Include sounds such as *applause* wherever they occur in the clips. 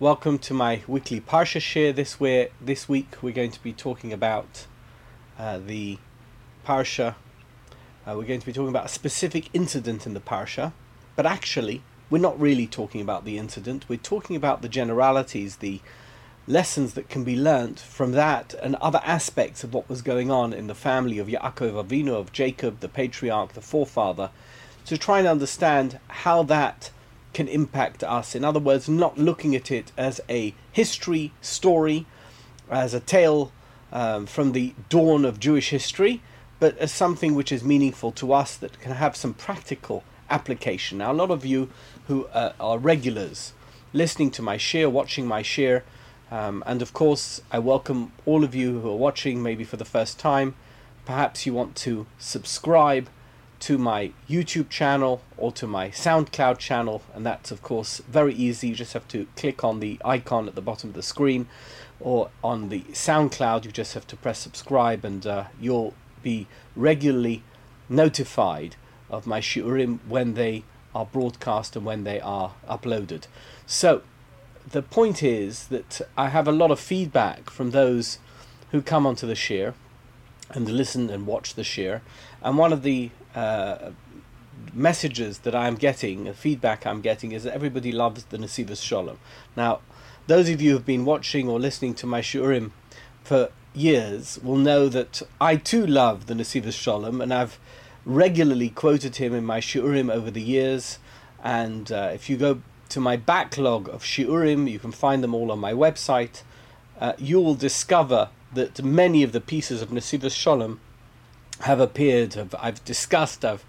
Welcome to my weekly Parsha share. This where this week we're going to be talking about uh, the Parsha. Uh, we're going to be talking about a specific incident in the Parsha, but actually we're not really talking about the incident. We're talking about the generalities, the lessons that can be learnt from that and other aspects of what was going on in the family of Yaakov Avinu, of Jacob, the patriarch, the forefather, to try and understand how that can impact us. In other words, not looking at it as a history story, as a tale um, from the dawn of Jewish history, but as something which is meaningful to us that can have some practical application. Now, a lot of you who uh, are regulars listening to my share, watching my share, um, and of course, I welcome all of you who are watching maybe for the first time. Perhaps you want to subscribe to my YouTube channel or to my SoundCloud channel, and that's of course very easy. You just have to click on the icon at the bottom of the screen, or on the SoundCloud, you just have to press subscribe, and uh, you'll be regularly notified of my shiurim when they are broadcast and when they are uploaded. So, the point is that I have a lot of feedback from those who come onto the share and listen and watch the share, and one of the uh, messages that I'm getting, feedback I'm getting, is that everybody loves the Nesivos Shalom. Now, those of you who have been watching or listening to my Shiurim for years will know that I too love the Nesivos Shalom, and I've regularly quoted him in my Shiurim over the years. And uh, if you go to my backlog of Shiurim, you can find them all on my website. Uh, you will discover that many of the pieces of Nesivos Shalom have appeared, have, I've discussed, I've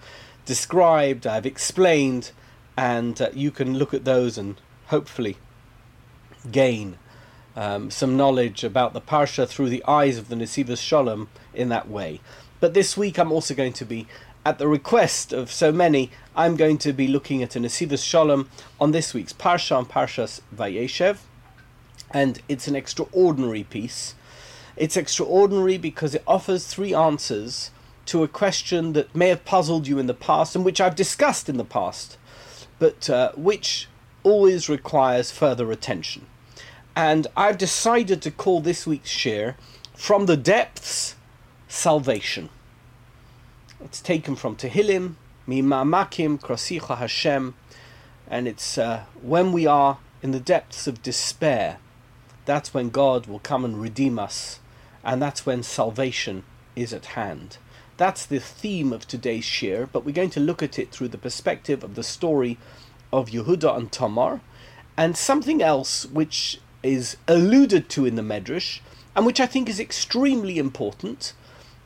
described, I've explained, and uh, you can look at those and hopefully gain um, some knowledge about the Parsha through the eyes of the Nesivos Shalom in that way. But this week I'm also going to be, at the request of so many, I'm going to be looking at a Nesivos Shalom on this week's Parsha, on Parshas Vayeshev, and it's an extraordinary piece. It's extraordinary because it offers three answers to a question that may have puzzled you in the past and which I've discussed in the past, but uh, which always requires further attention. And I've decided to call this week's share From the Depths Salvation. It's taken from Tehillim, Mimamakim Krasicha Hashem, and it's uh, when we are in the depths of despair, that's when God will come and redeem us, and that's when salvation is at hand. That's the theme of today's shir, but we're going to look at it through the perspective of the story of Yehuda and Tamar, and something else which is alluded to in the Medrash, and which I think is extremely important,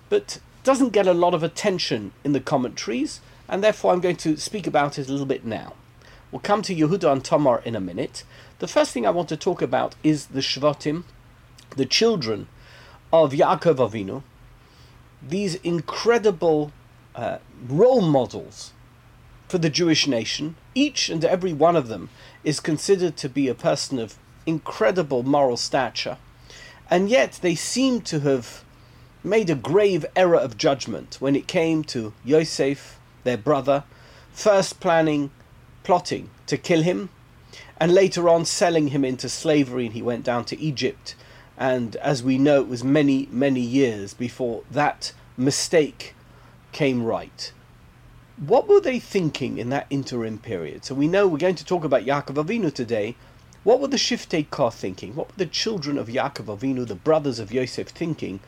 but doesn't get a lot of attention in the commentaries, and therefore I'm going to speak about it a little bit now. We'll come to Yehuda and Tamar in a minute. The first thing I want to talk about is the Shvatim, the children of Yaakov Avinu, these incredible uh, role models for the Jewish nation. Each and every one of them is considered to be a person of incredible moral stature, and yet they seem to have made a grave error of judgment when it came to Yosef, their brother, first planning, plotting to kill him, and later on selling him into slavery, and he went down to Egypt and as we know, it was many, many years before that mistake came right. What were they thinking in that interim period? So we know we're going to talk about Yaakov Avinu today. What were the Shiftei Kah thinking? What were the children of Yaakov Avinu, the brothers of Yosef, thinking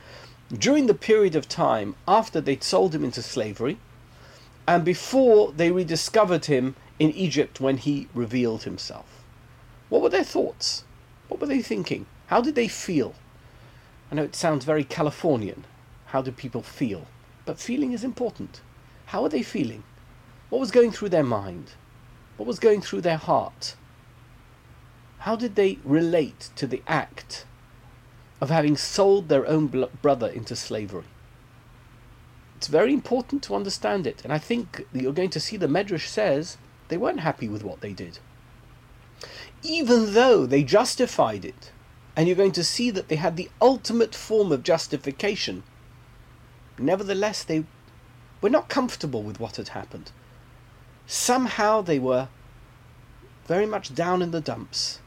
during the period of time after they'd sold him into slavery and before they rediscovered him in Egypt when he revealed himself? What were their thoughts? What were they thinking? How did they feel? I know it sounds very Californian. How do people feel? But feeling is important. How are they feeling? What was going through their mind? What was going through their heart? How did they relate to the act of having sold their own brother into slavery? It's very important to understand it, and I think that you're going to see the Medrash says they weren't happy with what they did. Even though they justified it and you're going to see that they had the ultimate form of justification. Nevertheless, they were not comfortable with what had happened. Somehow they were very much down in the dumps.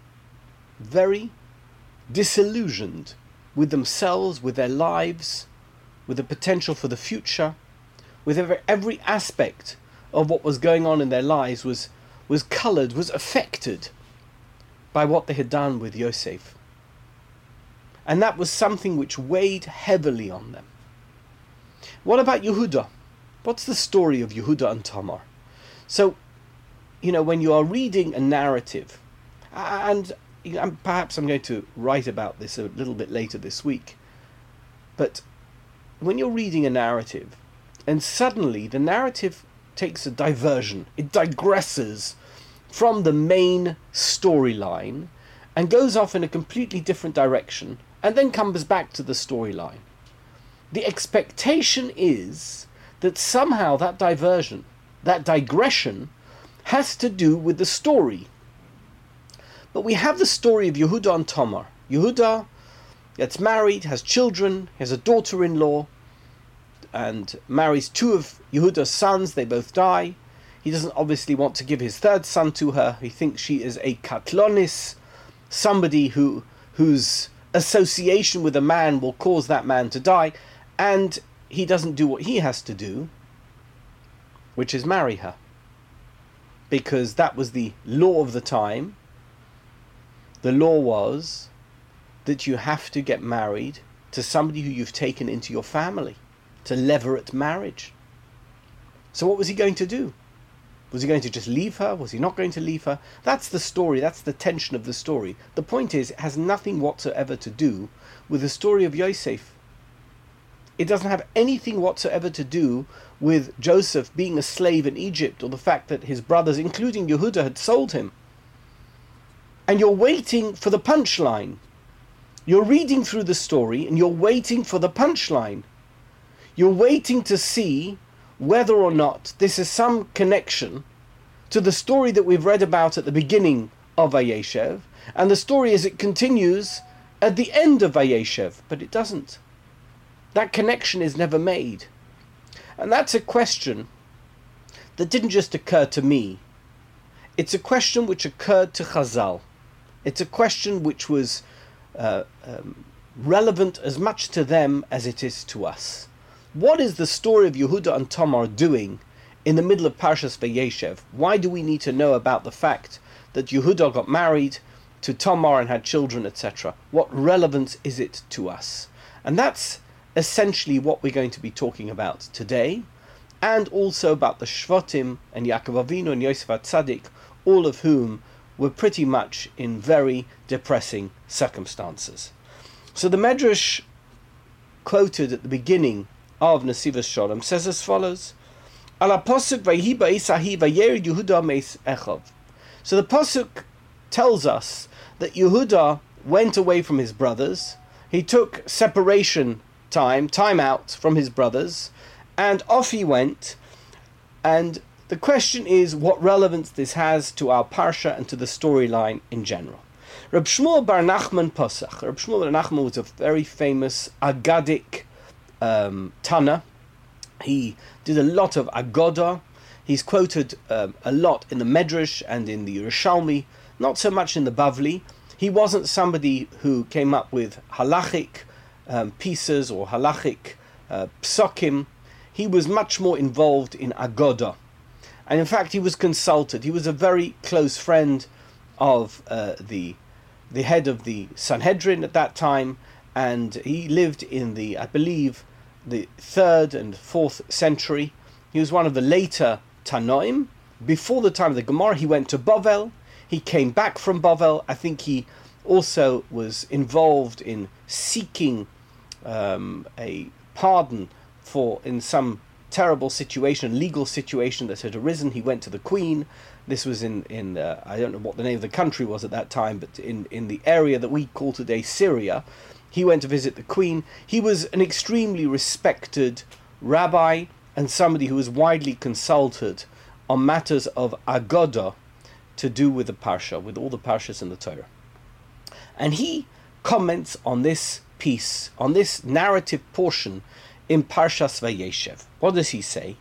very disillusioned with themselves, with their lives, with the potential for the future, with every, aspect of what was going on in their lives was, was coloured, was affected by what they had done with Yosef. And that was something which weighed heavily on them. What about Yehuda? What's the story of Yehuda and Tamar? So, you know, when you are reading a narrative, and perhaps I'm going to write about this a little bit later this week, but when you're reading a narrative, and suddenly the narrative takes a diversion, it digresses from the main storyline and goes off in a completely different direction and then comes back to the storyline. The expectation is that somehow that diversion, that digression, has to do with the story. But we have the story of Yehuda and Tamar. Yehuda gets married, has children, has a daughter in law, and marries two of Yehuda's sons. They both die. He doesn't obviously want to give his third son to her. He thinks she is a katlonis, somebody who whose association with a man will cause that man to die, and he doesn't do what he has to do, which is marry her. Because that was the law of the time. The law was that you have to get married to somebody who you've taken into your family to levirate marriage. So, what was he going to do? Was he going to just leave her? Was he not going to leave her? That's the story, that's the tension of the story. The point is, it has nothing whatsoever to do with the story of Yosef. It doesn't have anything whatsoever to do with Joseph being a slave in Egypt or the fact that his brothers, including Yehuda, had sold him. And you're waiting for the punchline. You're reading through the story and you're waiting for the punchline. You're waiting to see whether or not this is some connection to the story that we've read about at the beginning of Vayeshev, and the story as it continues at the end of Vayeshev, but it doesn't. That connection is never made. And that's a question that didn't just occur to me. It's a question which occurred to Chazal. It's a question which was uh, um, relevant as much to them as it is to us. What is the story of Yehuda and Tamar doing in the middle of Parshas Vayeshev? Why do we need to know about the fact that Yehuda got married to Tamar and had children, etc.? What relevance is it to us? And that's essentially what we're going to be talking about today, and also about the Shvatim and Yaakov Avinu and Yosef Tzadik, all of whom were pretty much in very depressing circumstances. So the Medrash quoted at the beginning of Nesivos Shalom says as follows. So the pasuk tells us that Yehuda went away from his brothers. He took separation time, time out from his brothers, and off he went. And the question is what relevance this has to our parsha and to the storyline in general. Reb Shmuel Bar Nachman Pasach. Reb Shmuel Bar Nachman was a very famous Agadic um, Tana. He did a lot of Agoda. He's quoted um, a lot in the Medrash and in the Yerushalmi, not so much in the Bavli. He wasn't somebody who came up with halachic um, pieces or halachic uh. He was much more involved in Agoda. And in fact, he was consulted. He was a very close friend of uh, the, the head of the Sanhedrin at that time, and he lived in the, I believe, the third and fourth century. He was one of the later Tanoim. Before the time of the Gemara, he went to Bavel. He came back from Bavel. I think he also was involved in seeking um, a pardon for in some terrible situation, legal situation that had arisen. He went to the Queen. This was in in uh, I don't know what the name of the country was at that time, but in in the area that we call today Syria. He went to visit the Queen. He was an extremely respected rabbi and somebody who was widely consulted on matters of agoda to do with the parsha, with all the parshas in the Torah. And he comments on this piece, on this narrative portion in Parshas Vayeshev. What does he say?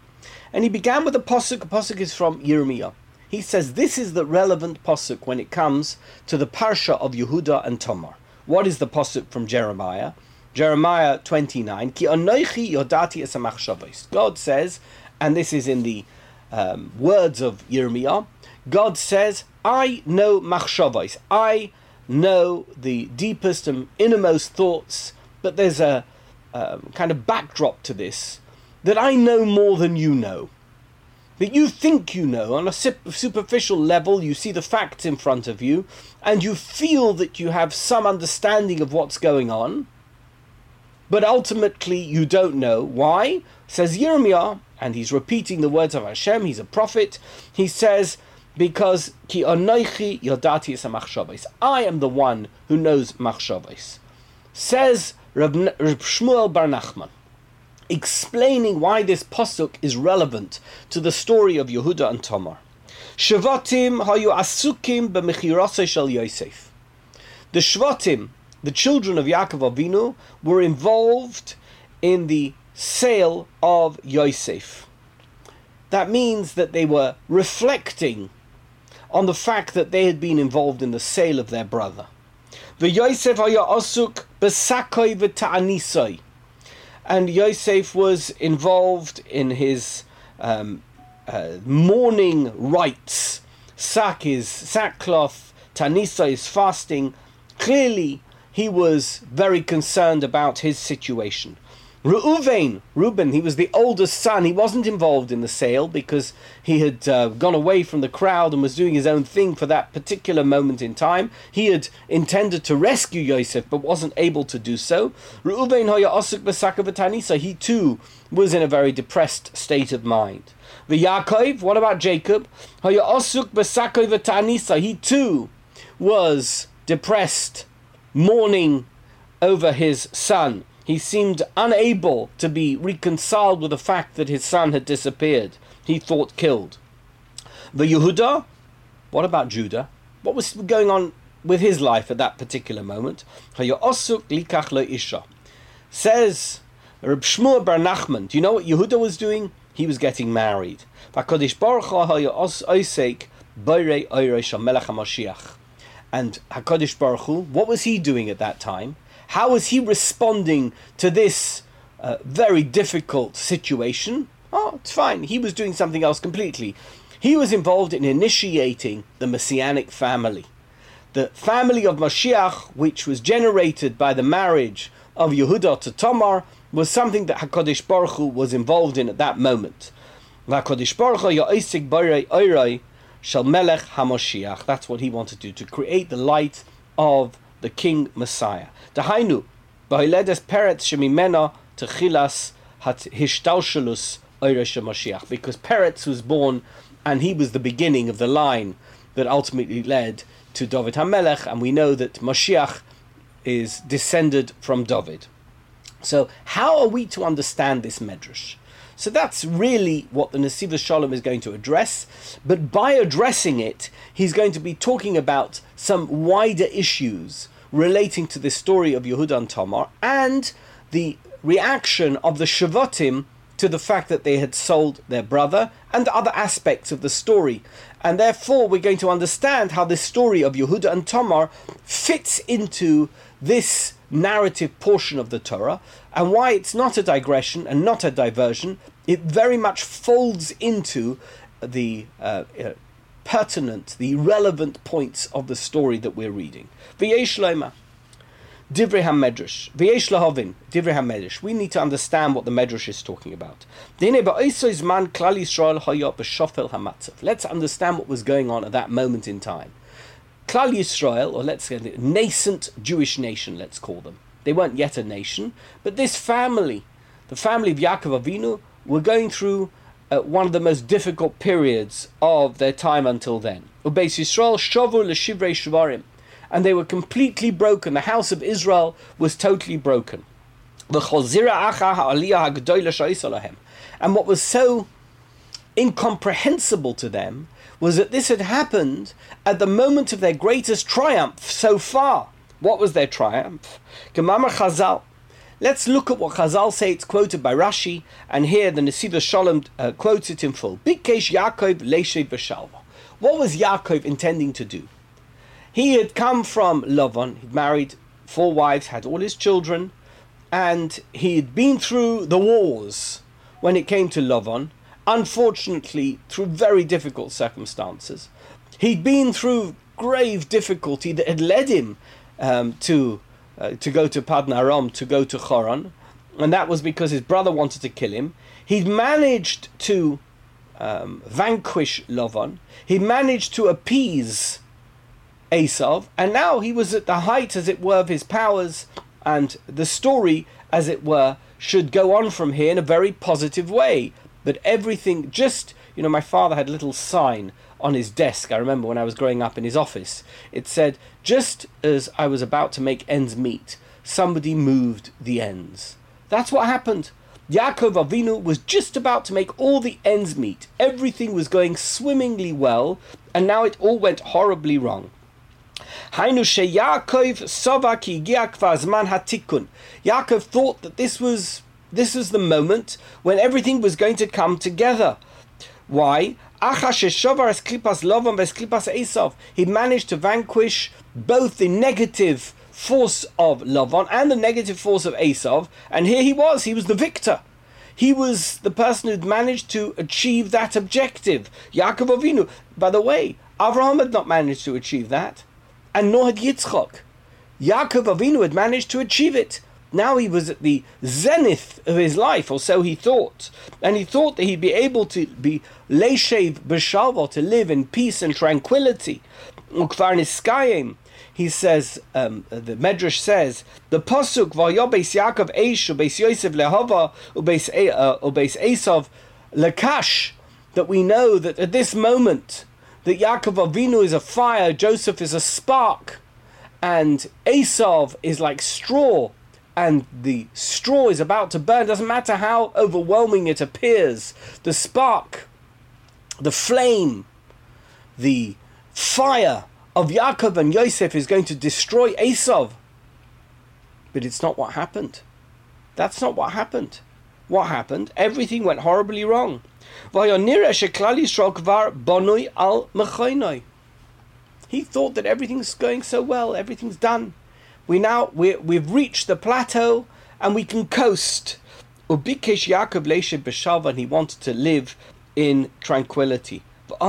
And he began with a pasuk. A pasuk is from Yirmiyah. he says this is the relevant posuk when it comes to the parsha of Yehuda and Tamar. What is the posuk from Jeremiah? Jeremiah 29, Ki God says, and this is in the um, words of Yirmiyah, God says, I know machshavos. I know the deepest and innermost thoughts, but there's a um, kind of backdrop to this that I know more than you know. That you think you know on a superficial level, you see the facts in front of you, and you feel that you have some understanding of what's going on, but ultimately you don't know. Why? Says Yirmiyah, and he's repeating the words of Hashem, he's a prophet. He says, because ki anoichi yodati es I am the one who knows machshavos. Says Reb, Reb Shmuel Bar Nachman, explaining why this posuk is relevant to the story of Yehuda and Tamar. Shvatim hayu asukim b'mechirase shel Yosef. The Shvatim, the children of Yaakov Avinu, were involved in the sale of Yosef. That means that they were reflecting on the fact that they had been involved in the sale of their brother. The Yosef haya asuk besakoi v'ta'anisoi. And Yosef was involved in his um, uh, mourning rites. Sak is sackcloth, Tanisa is fasting. Clearly, he was very concerned about his situation. Reuven, Reuben, he was the oldest son. He wasn't involved in the sale because he had uh, gone away from the crowd and was doing his own thing for that particular moment in time. He had intended to rescue Yosef but wasn't able to do so. Reuven hoya osuk b'sakav He too was in a very depressed state of mind. The Yaakov, what about Jacob? Hoya osuk b'sakav He too was depressed, mourning over his son he seemed unable to be reconciled with the fact that his son had disappeared. He thought killed. The Yehuda, what about Judah? What was going on with his life at that particular moment? Says Reb Shmuel Bar Nachman, do you know what Yehuda was doing? He was getting married. And HaKadosh Baruch Hu, what was he doing at that time? How is he responding to this uh, very difficult situation? Oh, it's fine. He was doing something else completely. He was involved in initiating the messianic family. The family of Mashiach, which was generated by the marriage of Yehuda to Tamar, was something that HaKadosh Baruch Hu was involved in at that moment. HaKadosh Baruch Hu HaMashiach. That's what he wanted to do, to create the light of the King Messiah. Dahainu, Bahiledes Peretz Shemimena Techilas Hishtaushalus Mashiach, because Peretz was born and he was the beginning of the line that ultimately led to David HaMelech, and we know that Mashiach is descended from David. So, how are we to understand this medrash? So that's really what the Nesivos Shalom is going to address. But by addressing it, he's going to be talking about some wider issues relating to the story of Yehuda and Tamar and the reaction of the Shavatim to the fact that they had sold their brother and other aspects of the story. And therefore, we're going to understand how this story of Yehuda and Tamar fits into this narrative portion of the Torah and why it's not a digression and not a diversion. It very much folds into the uh, uh, pertinent, the relevant points of the story that we're reading. V'yesh. Divrei HaMedrash. V'yesh lahavin. Divrei HaMedrash. We need to understand what the Medrash is talking about. Let's understand what was going on at that moment in time. Klal Yisrael, or let's say nascent Jewish nation, let's call them. They weren't yet a nation, but this family, the family of Yaakov Avinu, were going through uh, one of the most difficult periods of their time until then. Ubeis Yisrael shavu l'shivrei shvarim, and they were completely broken. The house of Israel was totally broken. And what was so incomprehensible to them was that this had happened at the moment of their greatest triumph so far. What was their triumph? Gemamar Chazal. Let's look at what Chazal say. It's quoted by Rashi, and here the Nesivos Shalom uh, quotes it in full. Bikesh Yaakov Leshe v'Shalva. What was Yaakov intending to do? He had come from Lavan, he'd married four wives, had all his children, and he'd been through the wars when it came to Lavan, unfortunately, through very difficult circumstances. He'd been through grave difficulty that had led him um, to, uh, to go to Paddan Aram, to go to Choron, and that was because his brother wanted to kill him. He'd managed to um, vanquish Lavan. He managed to appease Esav, and now he was at the height, as it were, of his powers, and the story, as it were, should go on from here in a very positive way. But everything, just, you know, my father had a little sign on his desk, I remember when I was growing up in his office. It said, just as I was about to make ends meet, somebody moved the ends. That's what happened. Yaakov Avinu was just about to make all the ends meet. Everything was going swimmingly well, and now it all went horribly wrong. Yaakov Yaakov thought that this was this was the moment when everything was going to come together. Why? He managed to vanquish both the negative force of Lavan and the negative force of Esav, and here he was, he was the victor. He was the person who'd managed to achieve that objective. Yaakov Avinu. By the way, Avraham had not managed to achieve that, and nor had Yitzchak. Yaakov Avinu had managed to achieve it. Now he was at the zenith of his life, or so he thought. And he thought that he'd be able to be leishev b'shalva, to live in peace and tranquility. He says, um, the Medrash says, the pasuk vayobes Yaakov Eish ubeis Yosef lehava ubeis uh, Esav lekash, that we know that at this moment that Yaakov Avinu is a fire, Joseph is a spark, and Esav is like straw, and the straw is about to burn. Doesn't matter how overwhelming it appears, the spark, the flame, the fire of Yaakov and Yosef is going to destroy Esav. But it's not what happened. That's not what happened. What happened? Everything went horribly wrong. He thought that everything's going so well, everything's done. We now we we've reached the plateau and we can coast. Ubikesh Yaakov Leisha and he wanted to live in tranquility. But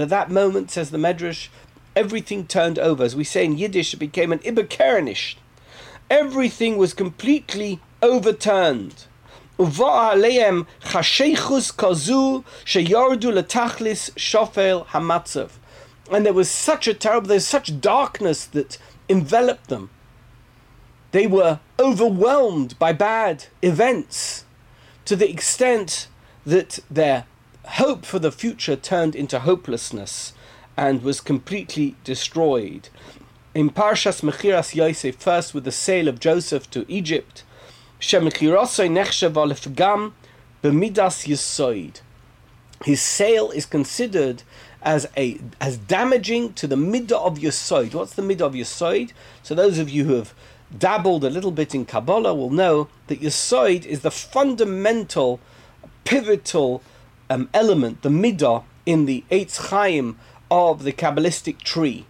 at that moment, says the Medrash, everything turned over. As we say in Yiddish, it became an Iberkernish. Everything was completely overturned. And there was such a terrible, there's such darkness that enveloped them. They were overwhelmed by bad events to the extent that their hope for the future turned into hopelessness and was completely destroyed. In Parshas Mechiras Yosef, first with the sale of Joseph to Egypt. His sale is considered as a as damaging to the midah of your Yisoid. What's the midah of your Yisoid? So those of you who have dabbled a little bit in Kabbalah will know that your Yisoid is the fundamental, pivotal um, element, the midah, in the Eitz Chaim of the Kabbalistic tree,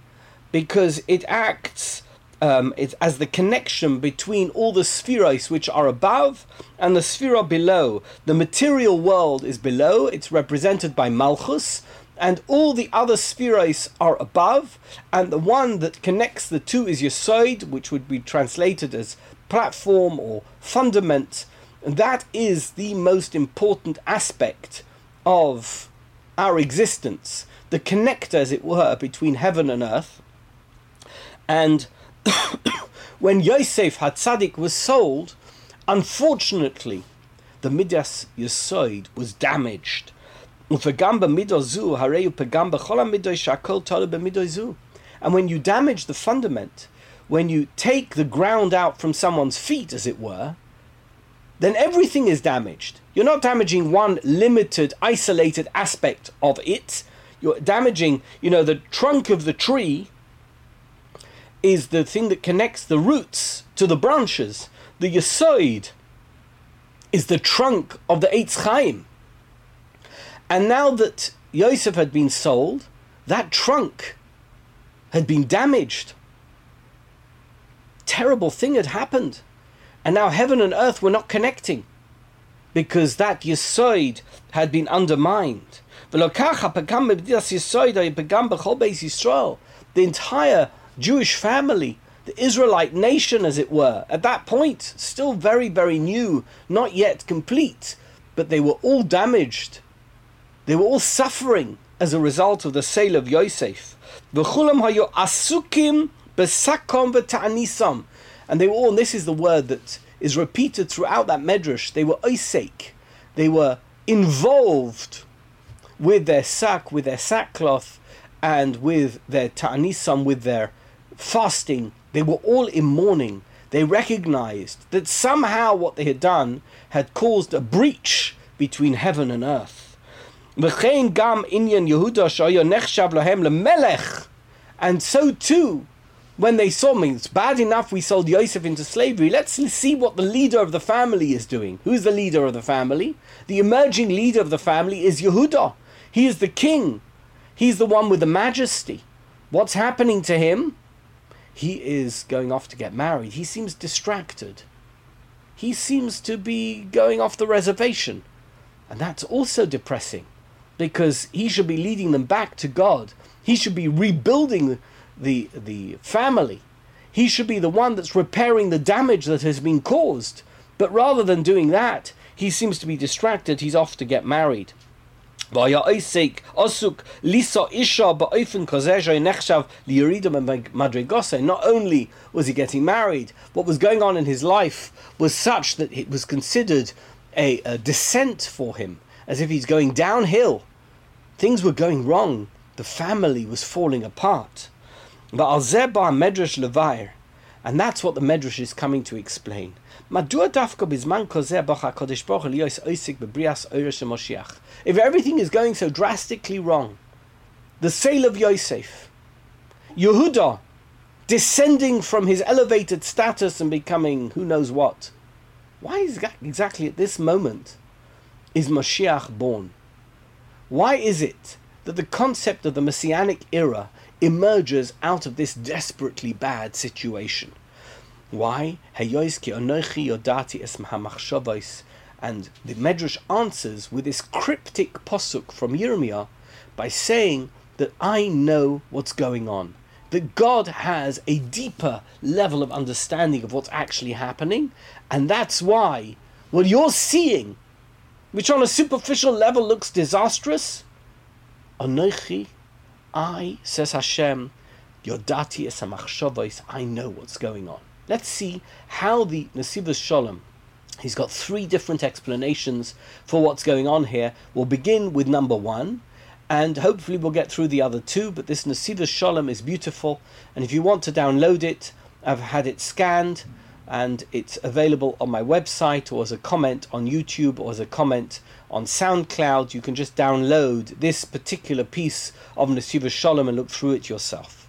because it acts um, as the connection between all the spheres which are above and the sphere below. The material world is below, it's represented by Malchus, and all the other spheres are above, and the one that connects the two is Yesod, which would be translated as platform or fundament. And That is the most important aspect of our existence, the connector, as it were, between heaven and earth. And *coughs* when Yosef Hatzadik was sold, unfortunately, the Midas Yesod was damaged. And when you damage the fundament, when you take the ground out from someone's feet, as it were, then everything is damaged. You're not damaging one limited, isolated aspect of it. You're damaging, you know, the trunk of the tree is the thing that connects the roots to the branches. The Yesoid is the trunk of the Eitz Chaim. And now that Yosef had been sold, that trunk had been damaged. Terrible thing had happened. And now heaven and earth were not connecting because that Yesoid had been undermined. The entire Jewish family, the Israelite nation, as it were, at that point, still very, very new, not yet complete, but they were all damaged. They were all suffering as a result of the sale of Yosef. And they were all, and this is the word that is repeated throughout that medrash. They were oisek. They were involved with their sack, with their sackcloth, and with their ta'anisam, with their fasting. They were all in mourning. They recognized that somehow what they had done had caused a breach between heaven and earth. And so too, when they saw me, it's bad enough we sold Yosef into slavery. Let's see what the leader of the family is doing. Who's the leader of the family? The emerging leader of the family is Yehuda. He is the king. He's the one with the majesty. What's happening to him? He is going off to get married. He seems distracted. He seems to be going off the reservation. And that's also depressing because he should be leading them back to God. He should be rebuilding the the family. He should be the one that's repairing the damage that has been caused. But rather than doing that, he seems to be distracted. He's off to get married. Not only was he getting married, what was going on in his life was such that it was considered a, a descent for him, as if he's going downhill. Things were going wrong. The family was falling apart. But Alzeba Medrash Levire, and that's what the Medrash is coming to explain. If everything is going so drastically wrong, the sale of Yosef, Yehuda descending from his elevated status and becoming who knows what, why is that exactly at this moment is Mashiach born? Why is it that the concept of the Messianic era emerges out of this desperately bad situation. Why? And the Medrash answers with this cryptic posuk from Yirmiyah by saying that I know what's going on. That God has a deeper level of understanding of what's actually happening, and that's why what you're seeing, which on a superficial level looks disastrous, Anoichi I, says Hashem, Yodati es I know what's going on. Let's see how the Nesivos Shalom, he's got three different explanations for what's going on here. We'll begin with number one, and hopefully we'll get through the other two, but this Nesivos Shalom is beautiful, and if you want to download it, I've had it scanned, and it's available on my website or as a comment on YouTube or as a comment on SoundCloud. You can just download this particular piece of Nesivos Shalom and look through it yourself.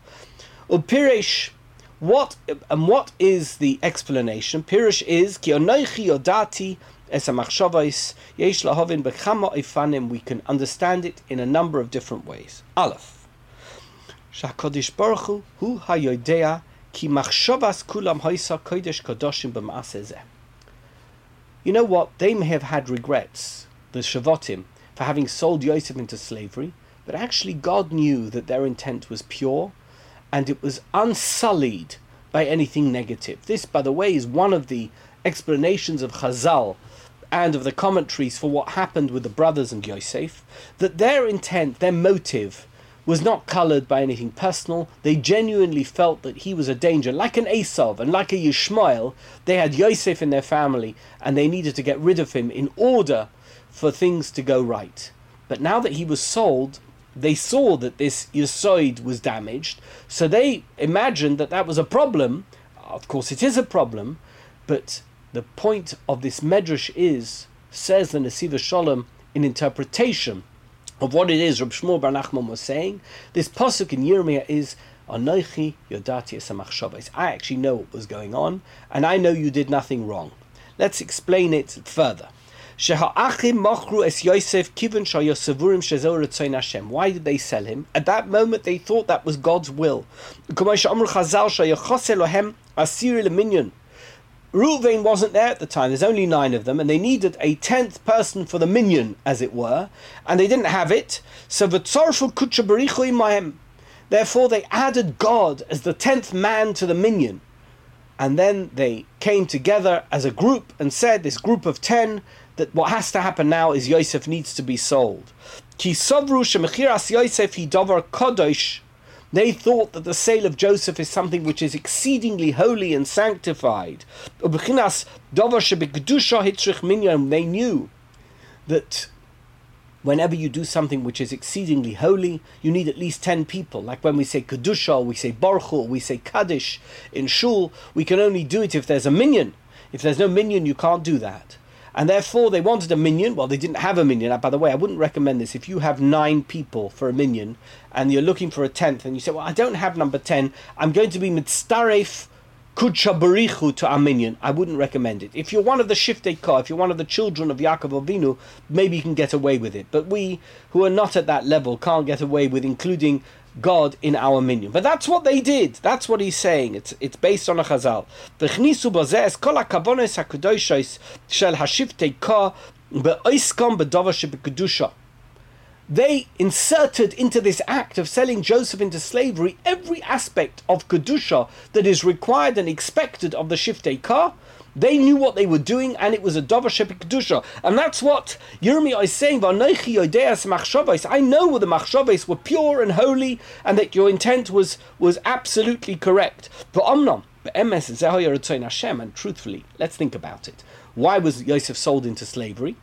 Uh, Upirish, what and what is the explanation? Pirish is ki onoichi odati es yesh lahovin bechama ifanim. We can understand it in a number of different ways. Aleph. Shakodish Baruch Hu hayodea Ki machshavas kulam hoisa kodesh kadoshim b'maaseh You know what? They may have had regrets, the Shavotim, for having sold Yosef into slavery, but actually God knew that their intent was pure and it was unsullied by anything negative. This, by the way, is one of the explanations of Chazal and of the commentaries for what happened with the brothers and Yosef, that their intent, their motive, was not coloured by anything personal. They genuinely felt that he was a danger, like an Esav and like a Yishmael. They had Yosef in their family, and they needed to get rid of him in order for things to go right. But now that he was sold, they saw that this Yesoid was damaged, so they imagined that that was a problem. Of course, it is a problem, but the point of this medrash is, says the Nesivos Shalom, in interpretation of what it is Rab Shmuel Bar Nachman was saying. This pasuk in Yirmiyah is Anoichi Yodati Esamachshavos. I actually know what was going on, and I know you did nothing wrong. Let's explain it further. Why did they sell him? At that moment, they thought that was God's will. Reuven wasn't there at the time. There's only nine of them, and they needed a tenth person for the minyan, as it were, and they didn't have it. So. Therefore, they added God as the tenth man to the minion. And then they came together as a group and said, this group of ten, that what has to happen now is Yosef needs to be sold. Ki Yosef kodosh. They thought that the sale of Joseph is something which is exceedingly holy and sanctified. They knew that whenever you do something which is exceedingly holy, you need at least 10 people. Like when we say Kedusha, we say Baruch we say Kaddish in Shul, we can only do it if there's a minyan. If there's no minyan, you can't do that. And therefore, they wanted a minyan. Well, they didn't have a minyan. Uh, by the way, I wouldn't recommend this. If you have nine people for a minyan and you're looking for a tenth, and you say, Well, I don't have number 10, I'm going to be mitzaref kudshabarichu to Arminian, I wouldn't recommend it. If you're one of the shiftei kah, if you're one of the children of Yaakov Avinu, maybe you can get away with it. But we, who are not at that level, can't get away with including God in our minyan. But that's what they did. That's what he's saying. It's it's based on a chazal. They inserted into this act of selling Joseph into slavery every aspect of Kedusha that is required and expected of the Shiftei Kah. They knew what they were doing, and it was a Dover Shepik Kedusha. And that's what Yirmiyah is saying, I know the Machshavos were pure and holy, and that your intent was, was absolutely correct. But Omnom, and truthfully, let's think about it. Why was Yosef sold into slavery?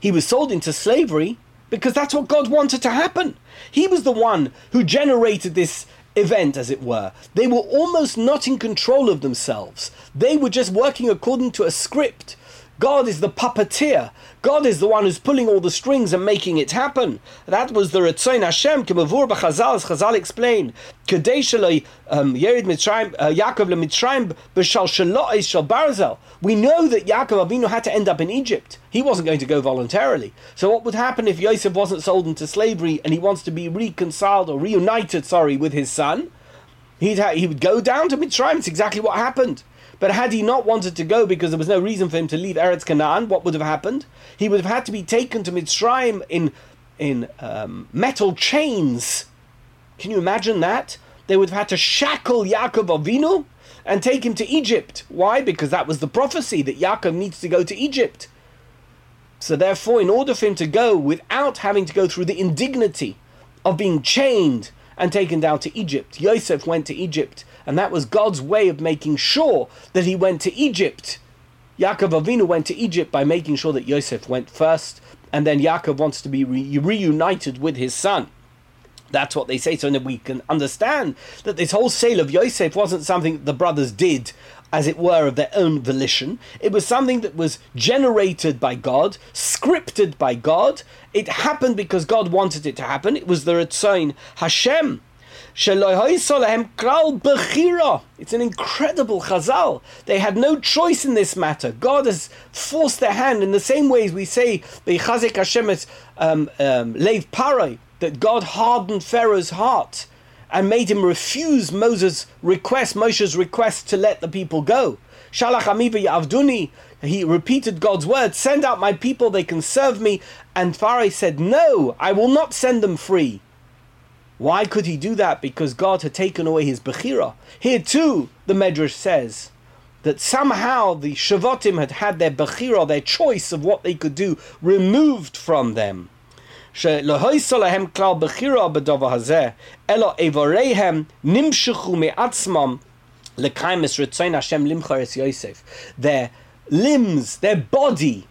He was sold into slavery because that's what God wanted to happen. He was the one who generated this event, as it were. They were almost not in control of themselves, they were just working according to a script. God is the puppeteer. God is the one who's pulling all the strings and making it happen. That was the Retzoin Hashem, Kemavur B'Chazal, as Chazal explained. Kedei um, Yerid Mitzrayim, uh, Yaakov LeMitzrayim, B'Shal Shalois Shal Barzel. We know that Yaakov Avinu had to end up in Egypt. He wasn't going to go voluntarily. So what would happen if Yosef wasn't sold into slavery and he wants to be reconciled or reunited, sorry, with his son? He'd ha- he would go down to Mitzrayim. It's exactly what happened. But had he not wanted to go because there was no reason for him to leave Eretz Canaan, what would have happened? He would have had to be taken to Mitzrayim in in um, metal chains. Can you imagine that? They would have had to shackle Yaakov Avinu and take him to Egypt. Why? Because that was the prophecy that Yaakov needs to go to Egypt. So therefore, in order for him to go without having to go through the indignity of being chained and taken down to Egypt, Yosef went to Egypt and that was God's way of making sure that he went to Egypt. Yaakov Avinu went to Egypt by making sure that Yosef went first, and then Yaakov wants to be re- reunited with his son. That's what they say, so that we can understand that this whole sale of Yosef wasn't something the brothers did, as it were, of their own volition. It was something that was generated by God, scripted by God. It happened because God wanted it to happen. It was the Ritzain Hashem it's an incredible chazal. They had no choice in this matter. God has forced their hand in the same ways we say Bechazek Hashem's um, um, Lev Parai, that God hardened Pharaoh's heart and made him refuse Moses' request, Moshe's request to let the people go. Shalach Amiva Yavduni, he repeated God's word, send out my people, they can serve me. And Pharaoh said, No, I will not send them free. Why could he do that? Because God had taken away his Bechira. Here too, the Medrash says that somehow the Shavatim had had their Bechira, their choice of what they could do, removed from them. Their limbs, their body,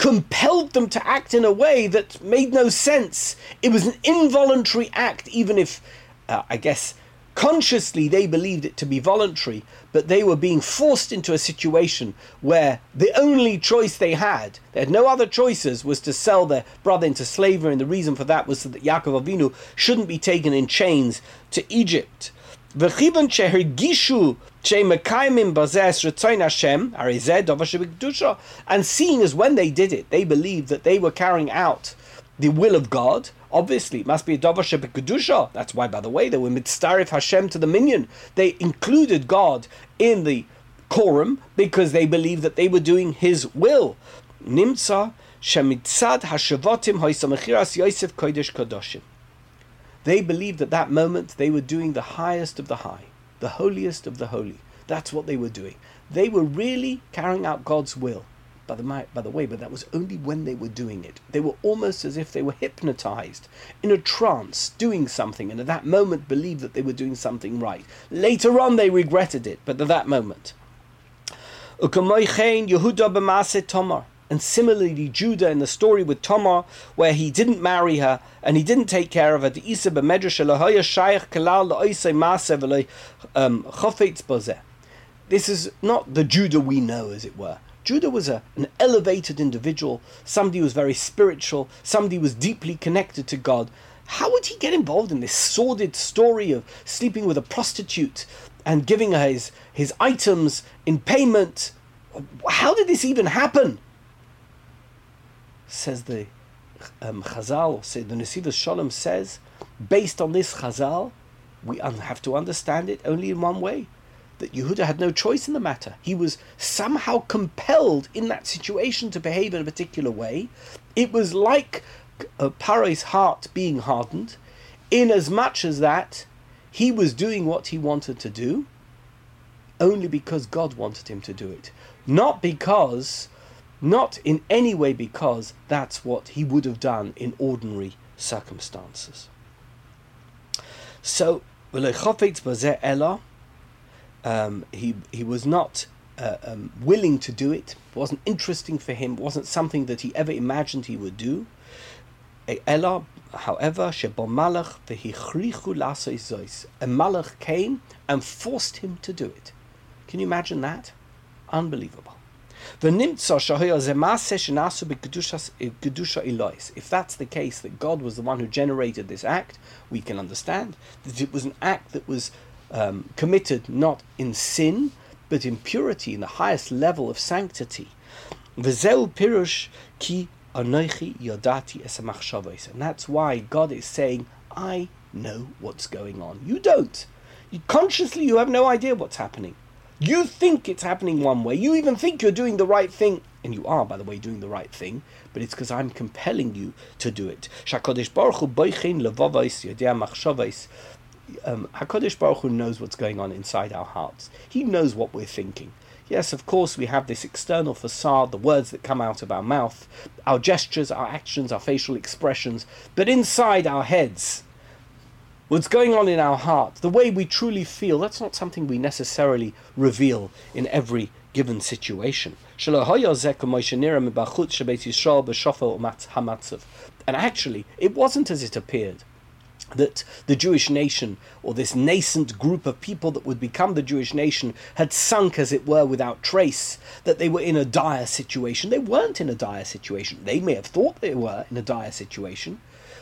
compelled them to act in a way that made no sense. It was an involuntary act, even if, uh, I guess, consciously they believed it to be voluntary, but they were being forced into a situation where the only choice they had, they had no other choices, was to sell their brother into slavery, and the reason for that was so that Yaakov Avinu shouldn't be taken in chains to Egypt. וכיוון שהרגישו And seeing as when they did it, they believed that they were carrying out the will of God, obviously it must be a Dovashe That's why, by the way, they were mitzarif Hashem to the minyan. They included God in the Quorum because they believed that they were doing His will. Nimtza Shemitzad Hashavotim Hoisamachiras Yosef Kodesh Kodoshim. They believed at that moment they were doing the highest of the high the holiest of the holy. That's what they were doing. They were really carrying out God's will. By the, by the way, but that was only when they were doing it. They were almost as if they were hypnotized, in a trance, doing something, and at that moment believed that they were doing something right. Later on, they regretted it, but at that moment. Tomar. And similarly, Judah in the story with Tamar, where he didn't marry her and he didn't take care of her, um, this is not the Judah we know, as it were. Judah was a, an elevated individual, somebody who was very spiritual, somebody who was deeply connected to God. How would he get involved in this sordid story of sleeping with a prostitute and giving her his, his items in payment? How did this even happen? Says the um, Chazal, say the Nesivos Shalom says, based on this Chazal, we have to understand it only in one way. That Yehuda had no choice in the matter. He was somehow compelled in that situation to behave in a particular way. It was like uh, Paro's heart being hardened, in as much as that he was doing what he wanted to do, only because God wanted him to do it. Not because not in any way because that's what he would have done in ordinary circumstances. So, um, he, he was not uh, um, willing to do it, wasn't interesting for him, wasn't something that he ever imagined he would do. Ella, however, malach a malach came and forced him to do it. Can you imagine that? Unbelievable. If that's the case, that God was the one who generated this act, we can understand that it was an act that was um, committed not in sin, but in purity, in the highest level of sanctity. And that's why God is saying, I know what's going on. You don't. You, consciously, you have no idea what's happening. You think it's happening one way. You even think you're doing the right thing. And you are, by the way, doing the right thing. But it's because I'm compelling you to do it. Um, HaKadosh Baruch Hu knows what's going on inside our hearts. He knows what we're thinking. Yes, of course, we have this external facade, the words that come out of our mouth, our gestures, our actions, our facial expressions. But inside our heads, what's going on in our heart, the way we truly feel, that's not something we necessarily reveal in every given situation. And actually, it wasn't as it appeared that the Jewish nation, or this nascent group of people that would become the Jewish nation, had sunk, as it were, without trace, that they were in a dire situation. They weren't in a dire situation. They may have thought they were in a dire situation,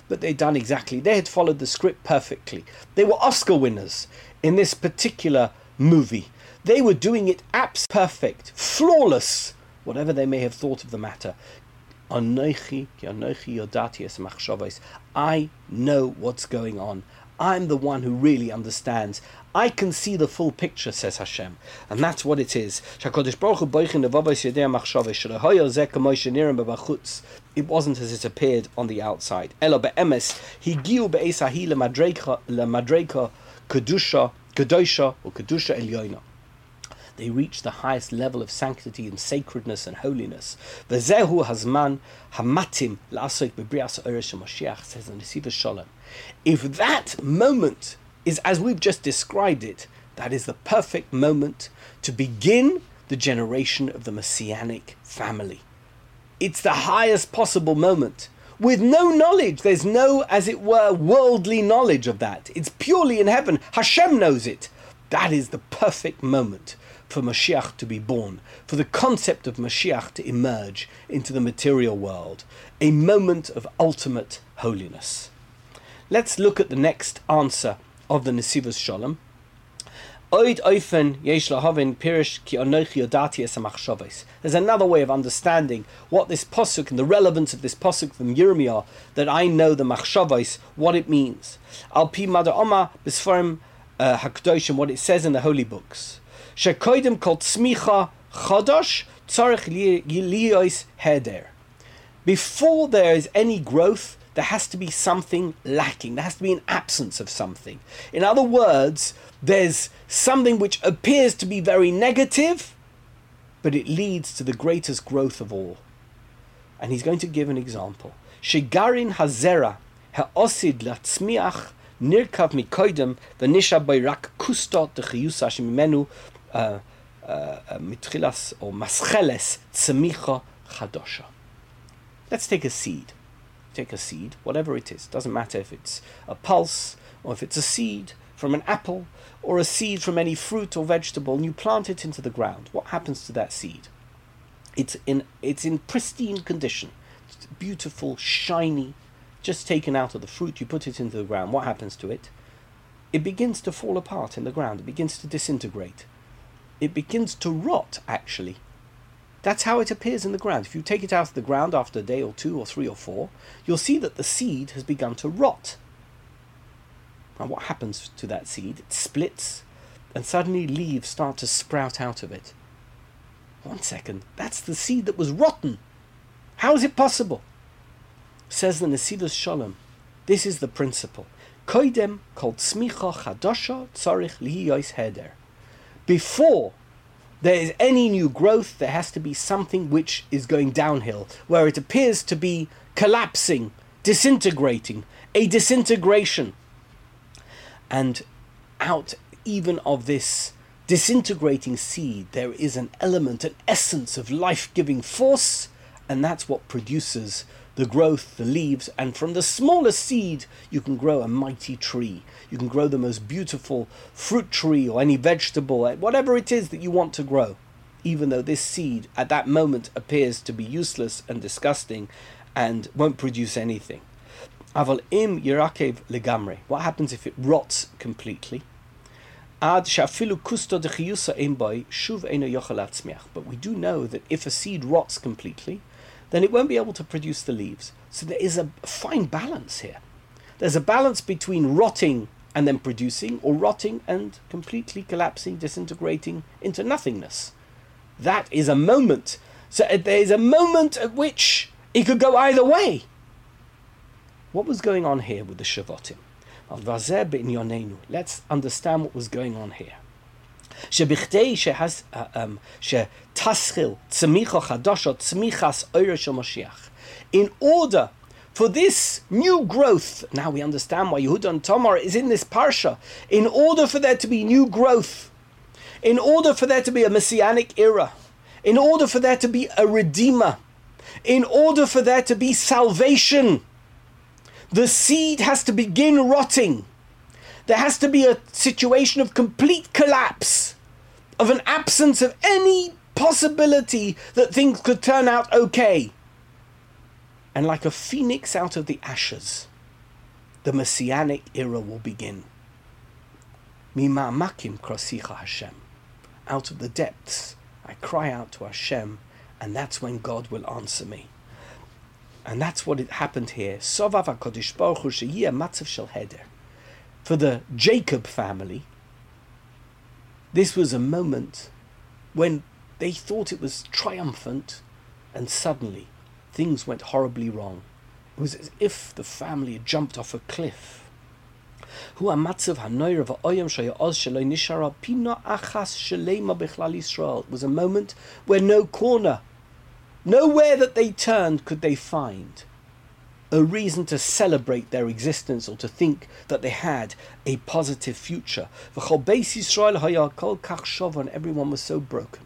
but they'd done exactly. They had followed the script perfectly. They were Oscar winners in this particular movie. They were doing it abs perfect, flawless, whatever they may have thought of the matter. I know what's going on. I'm the one who really understands. I can see the full picture, says Hashem. And that's what it is. It wasn't as it appeared on the outside. They reach the highest level of sanctity and sacredness and holiness. V'zehu hazman hamatim la'asok b'brias ha'oresh Mashiach says in the Shalom. If that moment is as we've just described it, that is the perfect moment to begin the generation of the messianic family. It's the highest possible moment. With no knowledge, there's no, as it were, worldly knowledge of that. It's purely in heaven. Hashem knows it. That is the perfect moment for Mashiach to be born, for the concept of Mashiach to emerge into the material world, a moment of ultimate holiness. Let's look at the next answer of the Nesivos Shalom. There's another way of understanding what this posuk and the relevance of this posuk from Yirmiyah that I know the machshavos, what it means. Al pi mada oma bisfarim uh, hakdoshim, what it says in the holy books. Shekoidim kol tzmicha chodosh tzarich liyos heder. Before there is any growth, there has to be something lacking. There has to be an absence of something. In other words, there's something which appears to be very negative, but it leads to the greatest growth of all. And he's going to give an example. Shigarin hazera ha'osid latzmiach nirkav mikoidem v'nisha bayrak kustot dechiyusa shemimenu uh, uh, mitchilas or mascheles tzmicha chadosha. Let's take a seed. Take a seed, whatever it is. Doesn't matter if it's a pulse or if it's a seed from an apple or a seed from any fruit or vegetable and you plant it into the ground. What happens to that seed? It's in it's in pristine condition. It's beautiful, shiny, just taken out of the fruit, you put it into the ground. What happens to it? It begins to fall apart in the ground. It begins to disintegrate. It begins to rot actually that's how it appears in the ground. If you take it out of the ground after a day or two or three or four, you'll see that the seed has begun to rot. And what happens to that seed? It splits, and suddenly leaves start to sprout out of it. One second, that's the seed that was rotten. How is it possible? Says the Nesivos Shalom. This is the principle. Koidem called smicha chadasha tzarich lihiyos heder. Before there is any new growth, there has to be something which is going downhill, where it appears to be collapsing, disintegrating, a disintegration. And out even of this disintegrating seed, there is an element, an essence of life giving force, and that's what produces the growth, the leaves, and from the smallest seed, you can grow a mighty tree. You can grow the most beautiful fruit tree or any vegetable, eh, whatever it is that you want to grow. Even though this seed at that moment appears to be useless and disgusting and won't produce anything. Aval im yirakev legamre. What happens if it rots completely? Ad shafilu kusto dechiyusa imboy shuv eno But we do know that if a seed rots completely, then it won't be able to produce the leaves. So there is a fine balance here. There's a balance between rotting and then producing, or rotting and completely collapsing, disintegrating into nothingness. That is a moment. So uh, there is a moment at which it could go either way. What was going on here with the Shavotim? Let's understand what was going on here. שבכדי שתסחיל צמיחה חדשה, צמיחס אור של משיח. In order for this new growth, now we understand why Yehuda and Tamar is in this parsha, in order for there to be new growth, in order for there to be a messianic era, in order for there to be a redeemer, in order for there to be salvation, the seed has to begin rotting. There has to be a situation of complete collapse, of an absence of any possibility that things could turn out okay. And like a phoenix out of the ashes, the messianic era will begin. Mima makim krasicha Hashem. Out of the depths, I cry out to Hashem, and that's when God will answer me. And that's what it happened here. Sovav shel heder for the Jacob family, this was a moment when they thought it was triumphant, and suddenly things went horribly wrong. It was as if the family had jumped off a cliff. It was a moment where no corner, nowhere that they turned could they find a reason to celebrate their existence or to think that they had a positive future. And everyone was so broken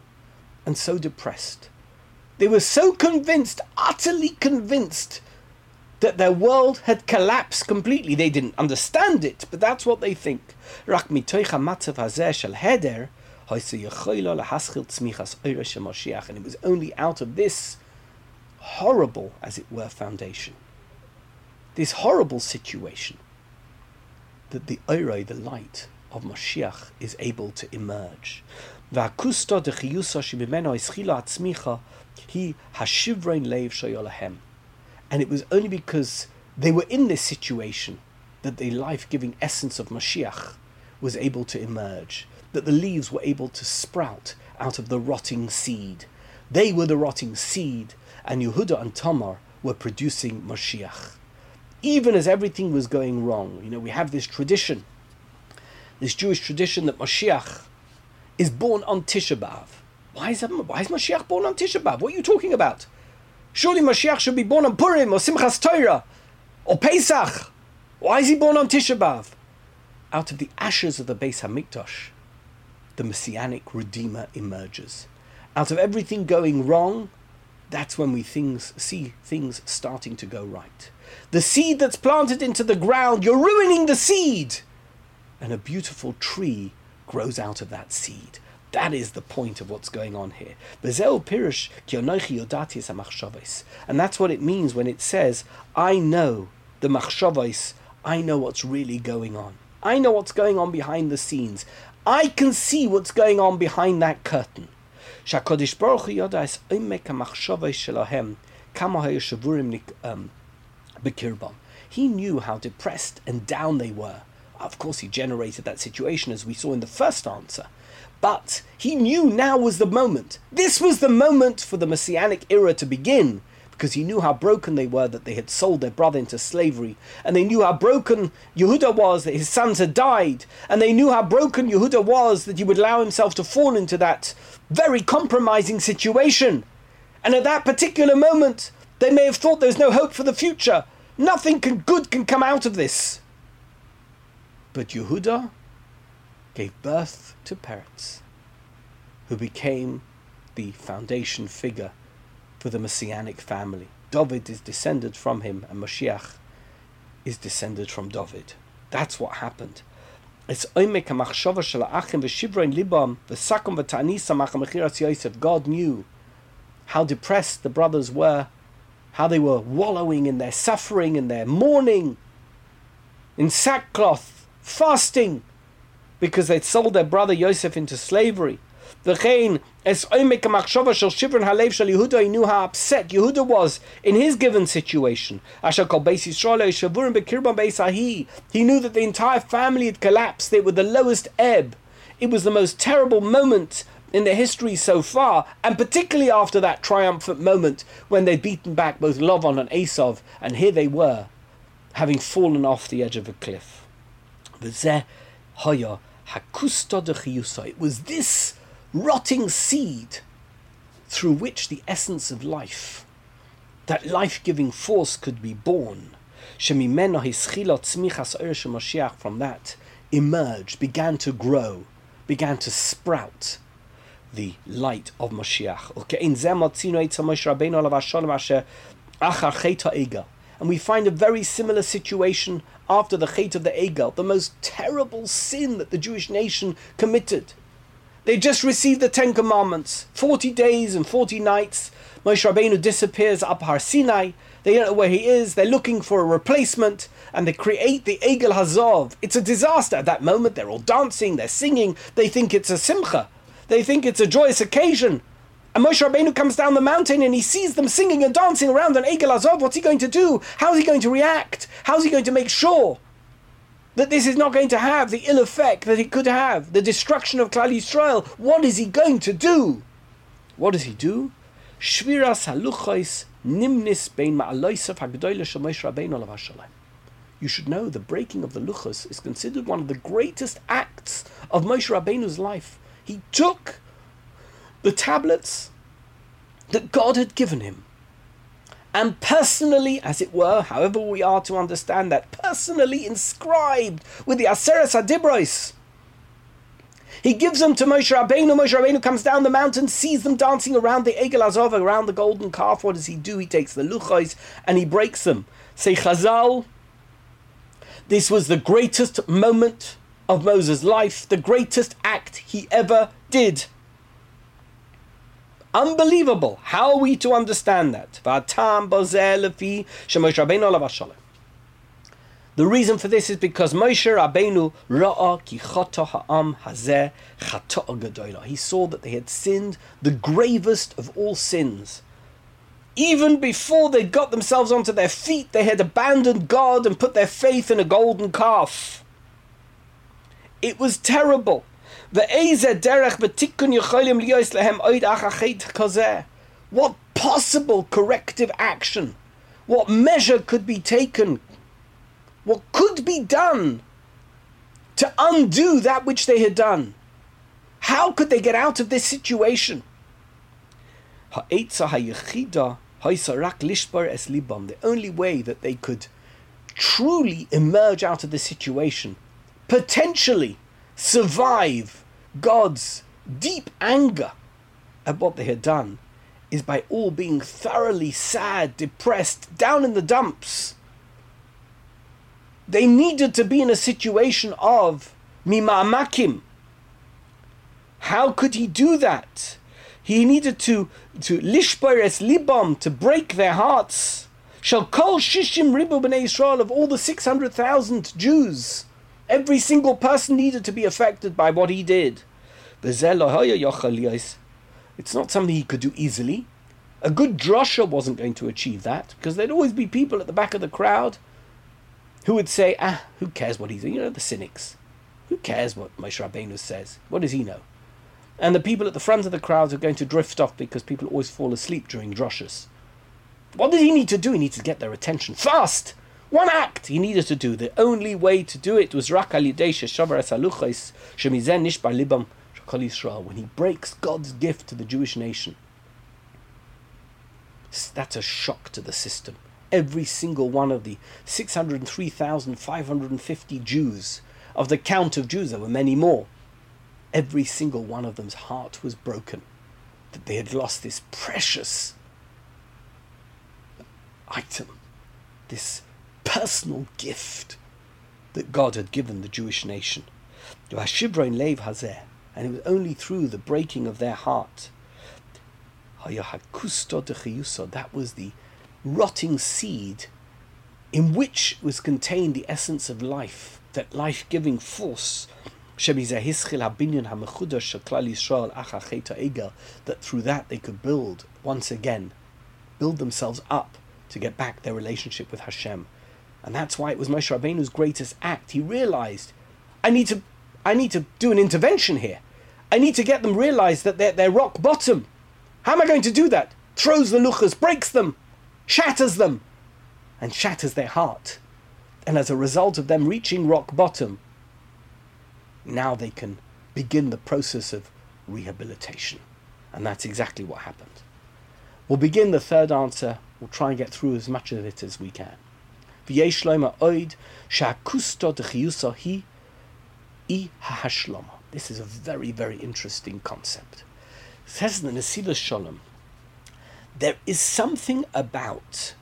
and so depressed. They were so convinced, utterly convinced, that their world had collapsed completely. They didn't understand it, but that's what they think. And it was only out of this horrible, as it were, foundation this horrible situation that the Oirei, the light of Mashiach is able to emerge. He leiv And it was only because they were in this situation that the life-giving essence of Mashiach was able to emerge, that the leaves were able to sprout out of the rotting seed. They were the rotting seed, and Yehuda and Tamar were producing Mashiach. Even as everything was going wrong, you know, we have this tradition, this Jewish tradition that Mashiach is born on Tisha B'Av. Why is, why is Mashiach born on Tisha B'Av? What are you talking about? Surely Mashiach should be born on Purim or Simchas Torah or Pesach. Why is he born on Tisha B'Av? Out of the ashes of the Beis Hamikdash, the Messianic Redeemer emerges. Out of everything going wrong, that's when we things, see things starting to go right. The seed that's planted into the ground, you're ruining the seed! And a beautiful tree grows out of that seed. That is the point of what's going on here. And that's what it means when it says, I know the machshavos, I know what's really going on. I know what's going on behind the scenes. I can see what's going on behind that curtain. Um, he knew how depressed and down they were. Of course, he generated that situation as we saw in the first answer. But he knew now was the moment. This was the moment for the Messianic era to begin because he knew how broken they were that they had sold their brother into slavery, and they knew how broken Yehuda was that his sons had died, and they knew how broken Yehuda was that he would allow himself to fall into that very compromising situation. And at that particular moment, they may have thought there's no hope for the future. Nothing can, good can come out of this. But Yehuda gave birth to Peretz, who became the foundation figure for the messianic family. David is descended from him, and Mashiach is descended from David. That's what happened. It's oimek hamachshava shel achim v'shivrein libam v'sakom v'ta'nisa machamechiras Yosef. God knew how depressed the brothers were, how they were wallowing in their suffering and their mourning, in sackcloth, fasting because they'd sold their brother Yosef into slavery. V'chein es oimek machshava shel shivron halev shel Yehuda. He knew how upset Yehuda was in his given situation. Asher kol beis Yisrael shavurim bekirban beis ahi. He knew that the entire family had collapsed. They were the lowest ebb. It was the most terrible moment in their history so far, and particularly after that triumphant moment when they'd beaten back both Lavan and Esav, and here they were, having fallen off the edge of a cliff. It was this rotting seed through which the essence of life, that life giving force could be born. From that emerged, began to grow, began to sprout the light of Mashiach. And we find a very similar situation after the Chet of the Egel, the most terrible sin that the Jewish nation committed. They just received the Ten Commandments. 40 days and 40 nights. Moshe Rabbeinu disappears up Har Sinai. They don't know where he is. They're looking for a replacement and they create the Egel Hazov. It's a disaster. At that moment, they're all dancing, they're singing. They think it's a simcha. They think it's a joyous occasion. And Moshe Rabbeinu comes down the mountain and he sees them singing and dancing around an Egel Azov. What's he going to do? How's he going to react? How's he going to make sure that this is not going to have the ill effect that it could have? The destruction of Klal Yisrael. What is he going to do? What does he do? Shviras haluchos nimnis bein ma'aloisav hagdoyle shel Moshe Rabbeinu olav You should know the breaking of the luchos is considered one of the greatest acts of Moshe Rabbeinu's life. He took the tablets that God had given him. And personally, as it were, however we are to understand that, personally inscribed with the Aseres Adibros. He gives them to Moshe Rabbeinu. Moshe Rabbeinu comes down the mountain, sees them dancing around the Egel Azov, around the golden calf. What does he do? He takes the luchos and he breaks them. Say Chazal, this was the greatest moment of Moses' life, the greatest act he ever did. Unbelievable. How are we to understand that? The reason for this is because Moshe Rabbeinu. He saw that they had sinned the gravest of all sins. Even before they got themselves onto their feet, they had abandoned God and put their faith in a golden calf. It was terrible. What possible corrective action, what measure could be taken, what could be done to undo that which they had done? How could they get out of this situation? The only way that they could truly emerge out of the situation, potentially survive God's deep anger at what they had done, is by all being thoroughly sad, depressed, down in the dumps. They needed to be in a situation of mima'amakim. How could he do that? He needed to to lishbar es libam to break their hearts. Shall kol shishim ribu b'nei Israel of all the six hundred thousand Jews, every single person needed to be affected by what he did. It's not something he could do easily. A good drasha wasn't going to achieve that because there'd always be people at the back of the crowd who would say, "Ah, who cares what he's doing?" You know, the cynics. Who cares what Moshe Rabbeinu says? What does he know? And the people at the front of the crowd are going to drift off because people always fall asleep during drushes. What did he need to do? He needed to get their attention fast. One act he needed to do. The only way to do it was rak al libam when he breaks God's gift to the Jewish nation. That's a shock to the system. Every single one of the 603,550 Jews, of the count of Jews, there were many more, every single one of them's heart was broken that they had lost this precious item, this personal gift that God had given the Jewish nation. And it was only through the breaking of their heart. That was the rotting seed in which was contained the essence of life, that life giving force that through that they could build once again, build themselves up to get back their relationship with Hashem. And that's why it was Moshe Rabbeinu's greatest act. He realized, I need to, I need to do an intervention here. I need to get them realize that they're, they're rock bottom. How am I going to do that? Throws the luchas, breaks them, shatters them, and shatters their heart. And as a result of them reaching rock bottom, now they can begin the process of rehabilitation. And that's exactly what happened. We'll begin the third answer. We'll try and get through as much of it as we can. This is a very, very interesting concept. says the Nesivos Shalom, there is something about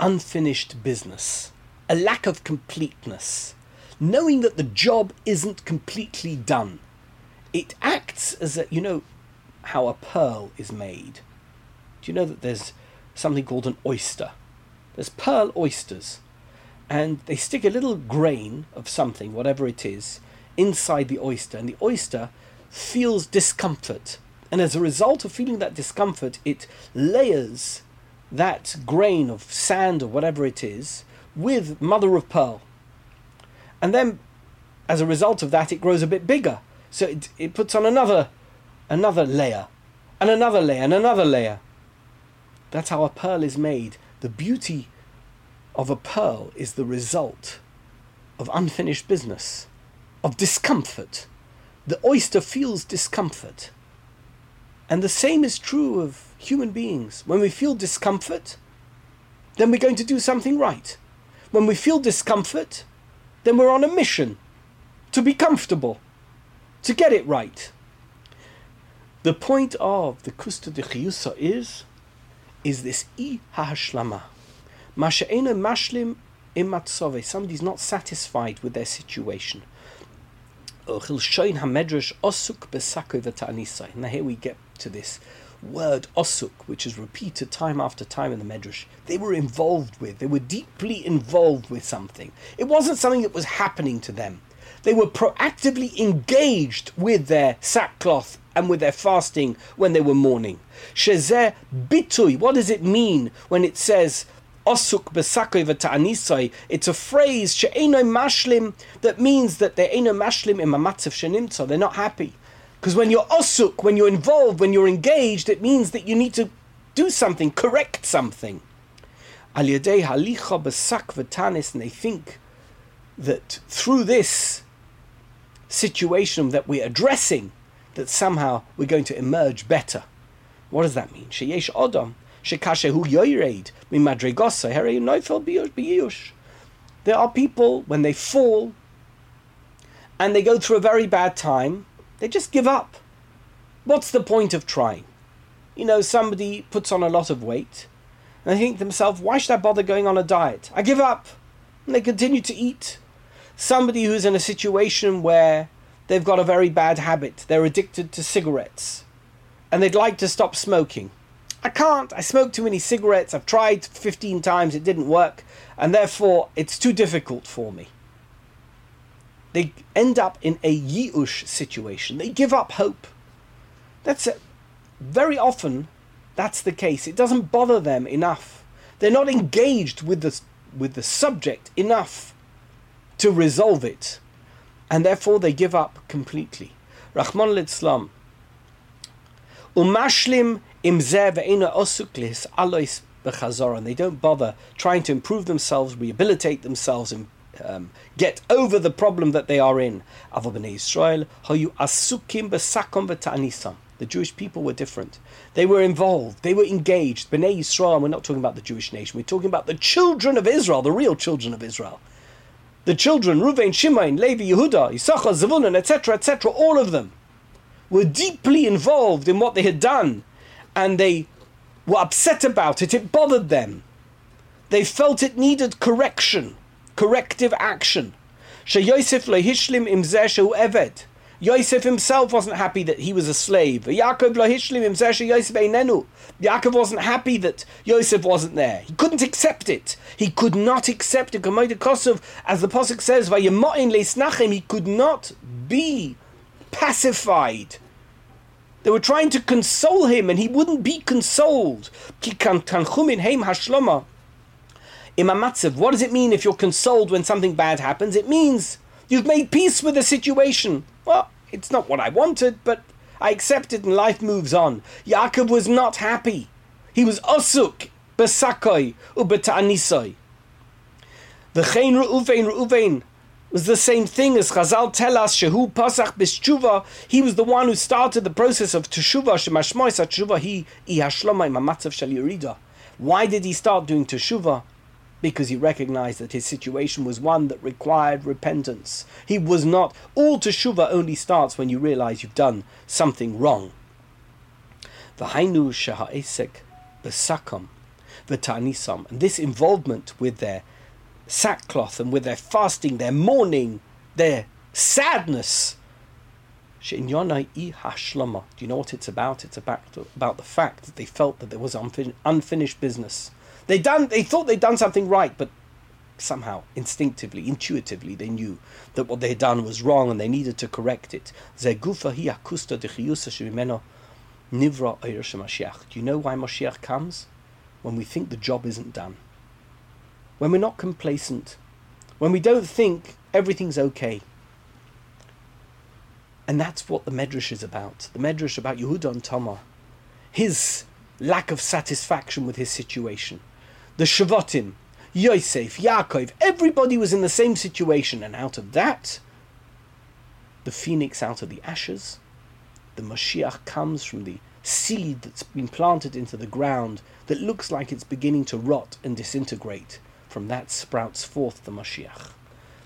unfinished business, a lack of completeness, knowing that the job isn't completely done. It acts as a, you know, how a pearl is made. Do you know that there's something called an oyster? There's pearl oysters, and they stick a little grain of something, whatever it is, inside the oyster, and the oyster feels discomfort. And as a result of feeling that discomfort, it layers that grain of sand or whatever it is with mother of pearl. And then, as a result of that, it grows a bit bigger. So it, it puts on another, another layer, and another layer, and another layer. That's how a pearl is made. The beauty of a pearl is the result of unfinished business, of discomfort. The oyster feels discomfort. And the same is true of human beings. When we feel discomfort, then we're going to do something right. When we feel discomfort, then we're on a mission to be comfortable, to get it right. The point of the Kusta de is, is this i ha'ashlama. Masha'ena mashlim imatsove. Somebody's not satisfied with their situation. Now here we get to this. word osuk, which is repeated time after time in the Medrash, they were involved with. They were deeply involved with something. It wasn't something that was happening to them. They were proactively engaged with their sackcloth and with their fasting when they were mourning. Shezeh bitui. What does it mean when it says osuk besakoi v'ta'anisai? It's a phrase mashlim that means that they're mashlim in mamatzav shenimtza. They're not happy. Because when you're osuk, when you're involved, when you're engaged, it means that you need to do something, correct something. Al yadei halicha besak v'tanis, and they think that through this situation that we're addressing, that somehow we're going to emerge better. What does that mean? Sheyesh odom shekashehu yoyreid noifel biyush. There are people when they fall and they go through a very bad time, they just give up. What's the point of trying? You know, somebody puts on a lot of weight and they think to themselves, why should I bother going on a diet? I give up. And they continue to eat. Somebody who's in a situation where they've got a very bad habit, they're addicted to cigarettes, and they'd like to stop smoking. I can't. I smoke too many cigarettes. I've tried 15 times, it didn't work, and therefore it's too difficult for me they end up in a yiush situation. They give up hope. That's it. Very often, that's the case. It doesn't bother them enough. They're not engaged with the with the subject enough to resolve it, and therefore they give up completely. Rahman al-Islam. Umashlim and they don't bother trying to improve themselves, rehabilitate themselves, and um, get over the problem that they are in. The Jewish people were different. They were involved. They were engaged. Bnei Yisrael, we're not talking about the Jewish nation. We're talking about the children of Israel, the real children of Israel. The children, Ruvain, Shimon, Levi, Yehuda, Issachar, Zavulun, etc., etc., all of them were deeply involved in what they had done. And they were upset about it. It bothered them. They felt it needed correction corrective action. Yosef lehishlim im eved. Yosef himself wasn't happy that he was a slave. Yaakov lehishlim im Yosef einenu. Yaakov wasn't happy that Yosef wasn't there. He couldn't accept it. He could not accept it. Kosov, as the Pasuk says, he could not be pacified. They were trying to console him and he wouldn't be consoled. What does it mean if you're consoled when something bad happens? It means you've made peace with the situation. Well, it's not what I wanted, but I accept it and life moves on. Yaakov was not happy. He was osuk, besakoi, ubeta'anisoi. The Chen Reuven, Reuven was the same thing as Chazal tell us, Shehu Pasach Bishuva. He was the one who started the process of Teshuva, Shemashmois Teshuva, he, Ihashlomai Mamatzav Shal Yerida. Why did he start doing Teshuva? because he recognized that his situation was one that required repentance. He was not. All teshuva only starts when you realize you've done something wrong. V'hainu sheha'esek b'sakam v'ta'nisam. And this involvement with their sackcloth and with their fasting, their mourning, their sadness. Do you know what it's about? It's about, about the fact that they felt that there was unfinished business they done. They thought they'd done something right, but somehow, instinctively, intuitively, they knew that what they had done was wrong and they needed to correct it. Do you know why Mashiach comes? When we think the job isn't done. When we're not complacent. When we don't think everything's okay. And that's what the Medrash is about. The Medrash about Yehuda and Tamar. His lack of satisfaction with his situation the Shavatim, Yosef, Yaakov, everybody was in the same situation, and out of that, the phoenix out of the ashes, the Mashiach comes from the seed that's been planted into the ground that looks like it's beginning to rot and disintegrate. From that sprouts forth the Mashiach.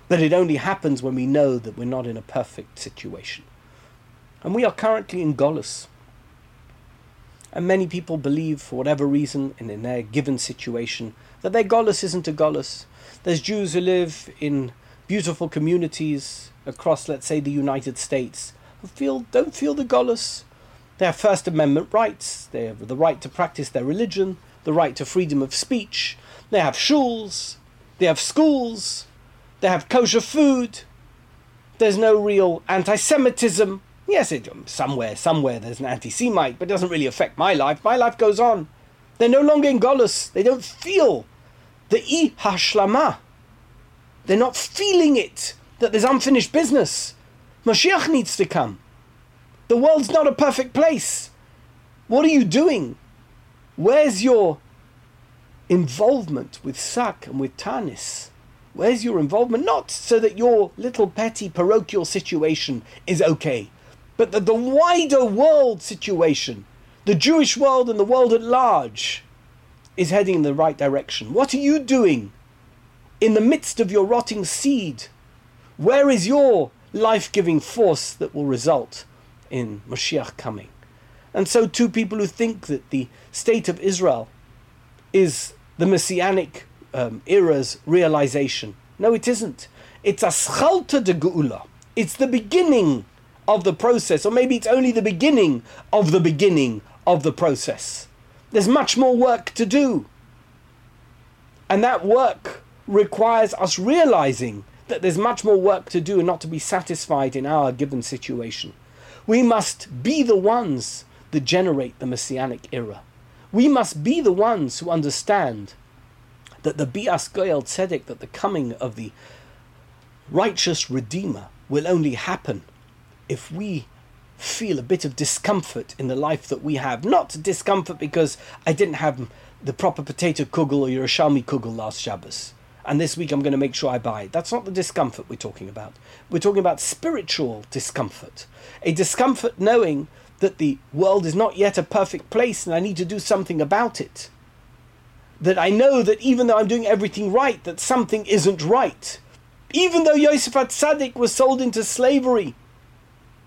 But it only happens when we know that we're not in a perfect situation. And we are currently in Golis. And many people believe, for whatever reason, and in their given situation, that their Golis isn't a Golis. There's Jews who live in beautiful communities across, let's say, the United States, who feel don't feel the Golis. They have First Amendment rights. They have the right to practice their religion, the right to freedom of speech. They have shuls. They have schools. They have kosher food. There's no real anti Semitism. Yes, it, somewhere, somewhere there's an anti Semite, but it doesn't really affect my life. My life goes on. They're no longer in Golos. They don't feel the i hashlama. They're not feeling it, that there's unfinished business. Mashiach needs to come. The world's not a perfect place. What are you doing? Where's your involvement with Sak and with Tanis? Where's your involvement? Not so that your little petty parochial situation is okay, but that the wider world situation, the Jewish world and the world at large, is heading in the right direction. What are you doing in the midst of your rotting seed? Where is your life giving force that will result in Mashiach coming? And so, too, people who think that the state of Israel is the messianic um, era's realization. No, it isn't. It's a schalta de geula. It's the beginning of the process, or maybe it's only the beginning of the beginning of the process. There's much more work to do. And that work requires us realizing that there's much more work to do and not to be satisfied in our given situation. We must be the ones that generate the messianic era. We must be the ones who understand that the Bias Goyal Tzedek, that the coming of the righteous Redeemer will only happen if we feel a bit of discomfort in the life that we have. Not discomfort because I didn't have the proper potato kugel or Yerushalmi kugel last Shabbos. And this week I'm going to make sure I buy it. That's not the discomfort we're talking about. We're talking about spiritual discomfort. A discomfort knowing that the world is not yet a perfect place and I need to do something about it. That I know that even though I'm doing everything right, that something isn't right. Even though Yosef Atzadik was sold into slavery,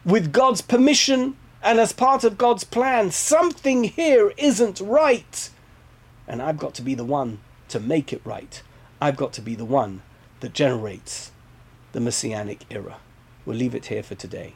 with God's permission and as part of God's plan. Something here isn't right. And I've got to be the one to make it right. I've got to be the one that generates the Messianic era. We'll leave it here for today.